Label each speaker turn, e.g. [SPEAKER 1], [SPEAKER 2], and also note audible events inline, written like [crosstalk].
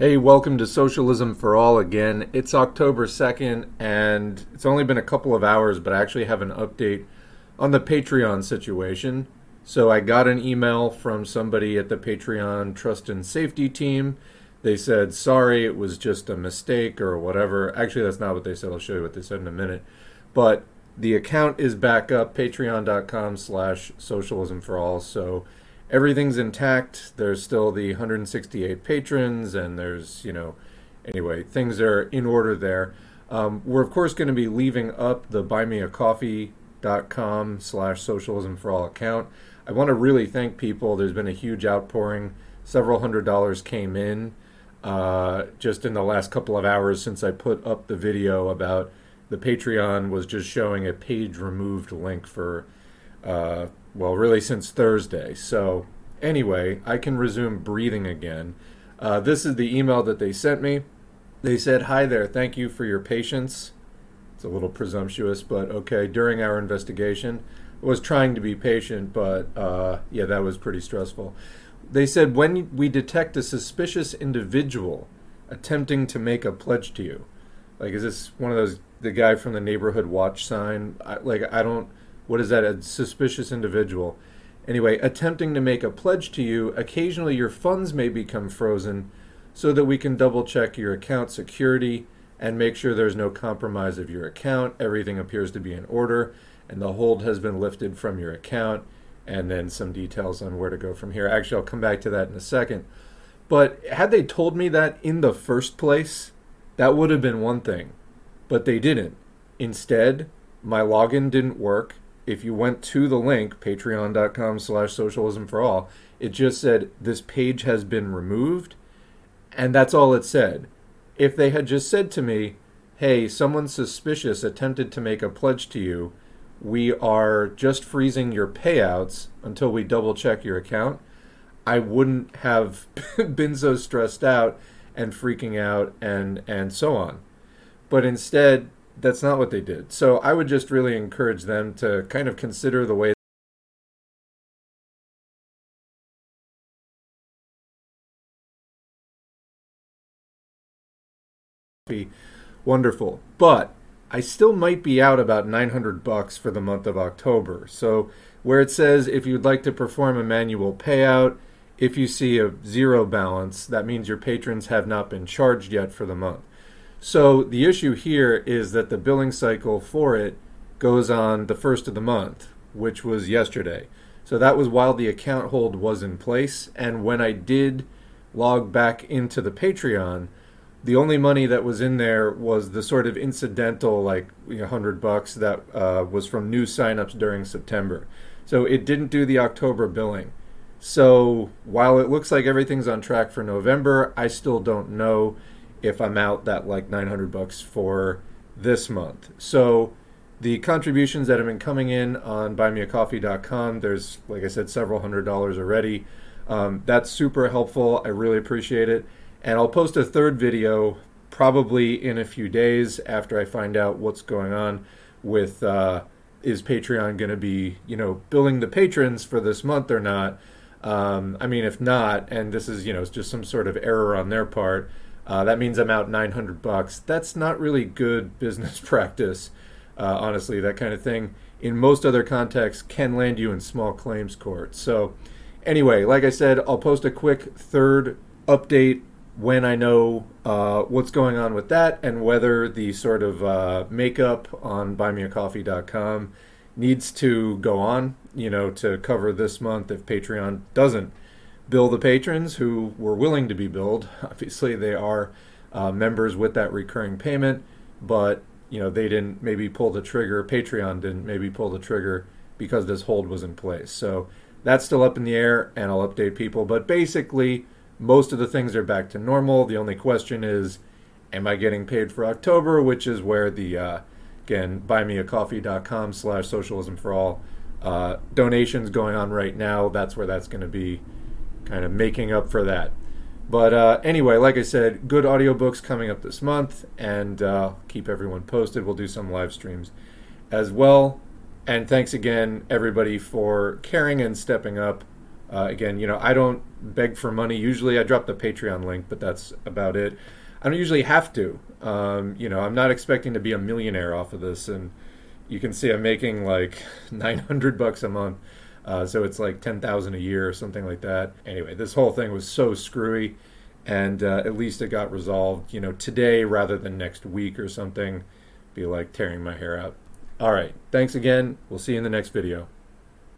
[SPEAKER 1] Hey, welcome to Socialism for All again. It's October 2nd, and it's only been a couple of hours, but I actually have an update on the Patreon situation. So, I got an email from somebody at the Patreon Trust and Safety team. They said, sorry, it was just a mistake or whatever. Actually, that's not what they said. I'll show you what they said in a minute. But the account is back up, patreon.com slash socialism for all. So, everything's intact. There's still the 168 patrons, and there's, you know, anyway, things are in order there. Um, we're, of course, going to be leaving up the buymeacoffee.com slash socialism for all account. I want to really thank people. There's been a huge outpouring. Several hundred dollars came in uh, just in the last couple of hours since I put up the video about the Patreon was just showing a page removed link for uh, well, really since Thursday. So, anyway, I can resume breathing again. Uh, this is the email that they sent me. They said, Hi there, thank you for your patience. It's a little presumptuous, but okay. During our investigation, I was trying to be patient, but uh, yeah, that was pretty stressful. They said, When we detect a suspicious individual attempting to make a pledge to you, like, is this one of those, the guy from the neighborhood watch sign? I, like, I don't what is that? A suspicious individual. Anyway, attempting to make a pledge to you, occasionally your funds may become frozen so that we can double check your account security and make sure there's no compromise of your account. Everything appears to be in order and the hold has been lifted from your account. And then some details on where to go from here. Actually, I'll come back to that in a second. But had they told me that in the first place, that would have been one thing. But they didn't. Instead, my login didn't work if you went to the link patreon.com slash socialism for all it just said this page has been removed and that's all it said. If they had just said to me hey someone suspicious attempted to make a pledge to you we are just freezing your payouts until we double check your account i wouldn't have [laughs] been so stressed out and freaking out and and so on. But instead that's not what they did. So I would just really encourage them to kind of consider the way be wonderful. But I still might be out about 900 bucks for the month of October. So where it says if you'd like to perform a manual payout, if you see a zero balance, that means your patrons have not been charged yet for the month. So the issue here is that the billing cycle for it goes on the first of the month, which was yesterday. So that was while the account hold was in place. And when I did log back into the Patreon, the only money that was in there was the sort of incidental, like a you know, hundred bucks that uh, was from new signups during September. So it didn't do the October billing. So while it looks like everything's on track for November, I still don't know if I'm out that like 900 bucks for this month. So the contributions that have been coming in on buymeacoffee.com, there's like I said, several hundred dollars already. Um, that's super helpful. I really appreciate it. And I'll post a third video probably in a few days after I find out what's going on with uh, is Patreon going to be, you know, billing the patrons for this month or not. Um, I mean, if not, and this is, you know, it's just some sort of error on their part, uh, that means I'm out 900 bucks. That's not really good [laughs] business [laughs] practice, uh, honestly. That kind of thing, in most other contexts, can land you in small claims court. So, anyway, like I said, I'll post a quick third update when I know uh, what's going on with that and whether the sort of uh, makeup on buymeacoffee.com needs to go on, you know, to cover this month if Patreon doesn't bill the patrons who were willing to be billed. Obviously, they are uh, members with that recurring payment, but you know they didn't maybe pull the trigger. Patreon didn't maybe pull the trigger because this hold was in place. So that's still up in the air, and I'll update people. But basically, most of the things are back to normal. The only question is, am I getting paid for October? Which is where the uh, again buymeacoffee.com slash socialism for all uh, donations going on right now. That's where that's going to be kind of making up for that. But uh, anyway, like I said, good audiobooks coming up this month, and uh, keep everyone posted. We'll do some live streams as well. And thanks again, everybody, for caring and stepping up Uh, again, you know, I don't beg for money. Usually I drop the Patreon link, but that's about it. I don't usually have to. Um, you know, I'm not expecting to be a millionaire off of this. And you can see I'm making like [laughs] 900 bucks a month. Uh, so it's like 10,000 a year or something like that. Anyway, this whole thing was so screwy. And uh, at least it got resolved, you know, today rather than next week or something. Be like tearing my hair out. All right. Thanks again. We'll see you in the next video.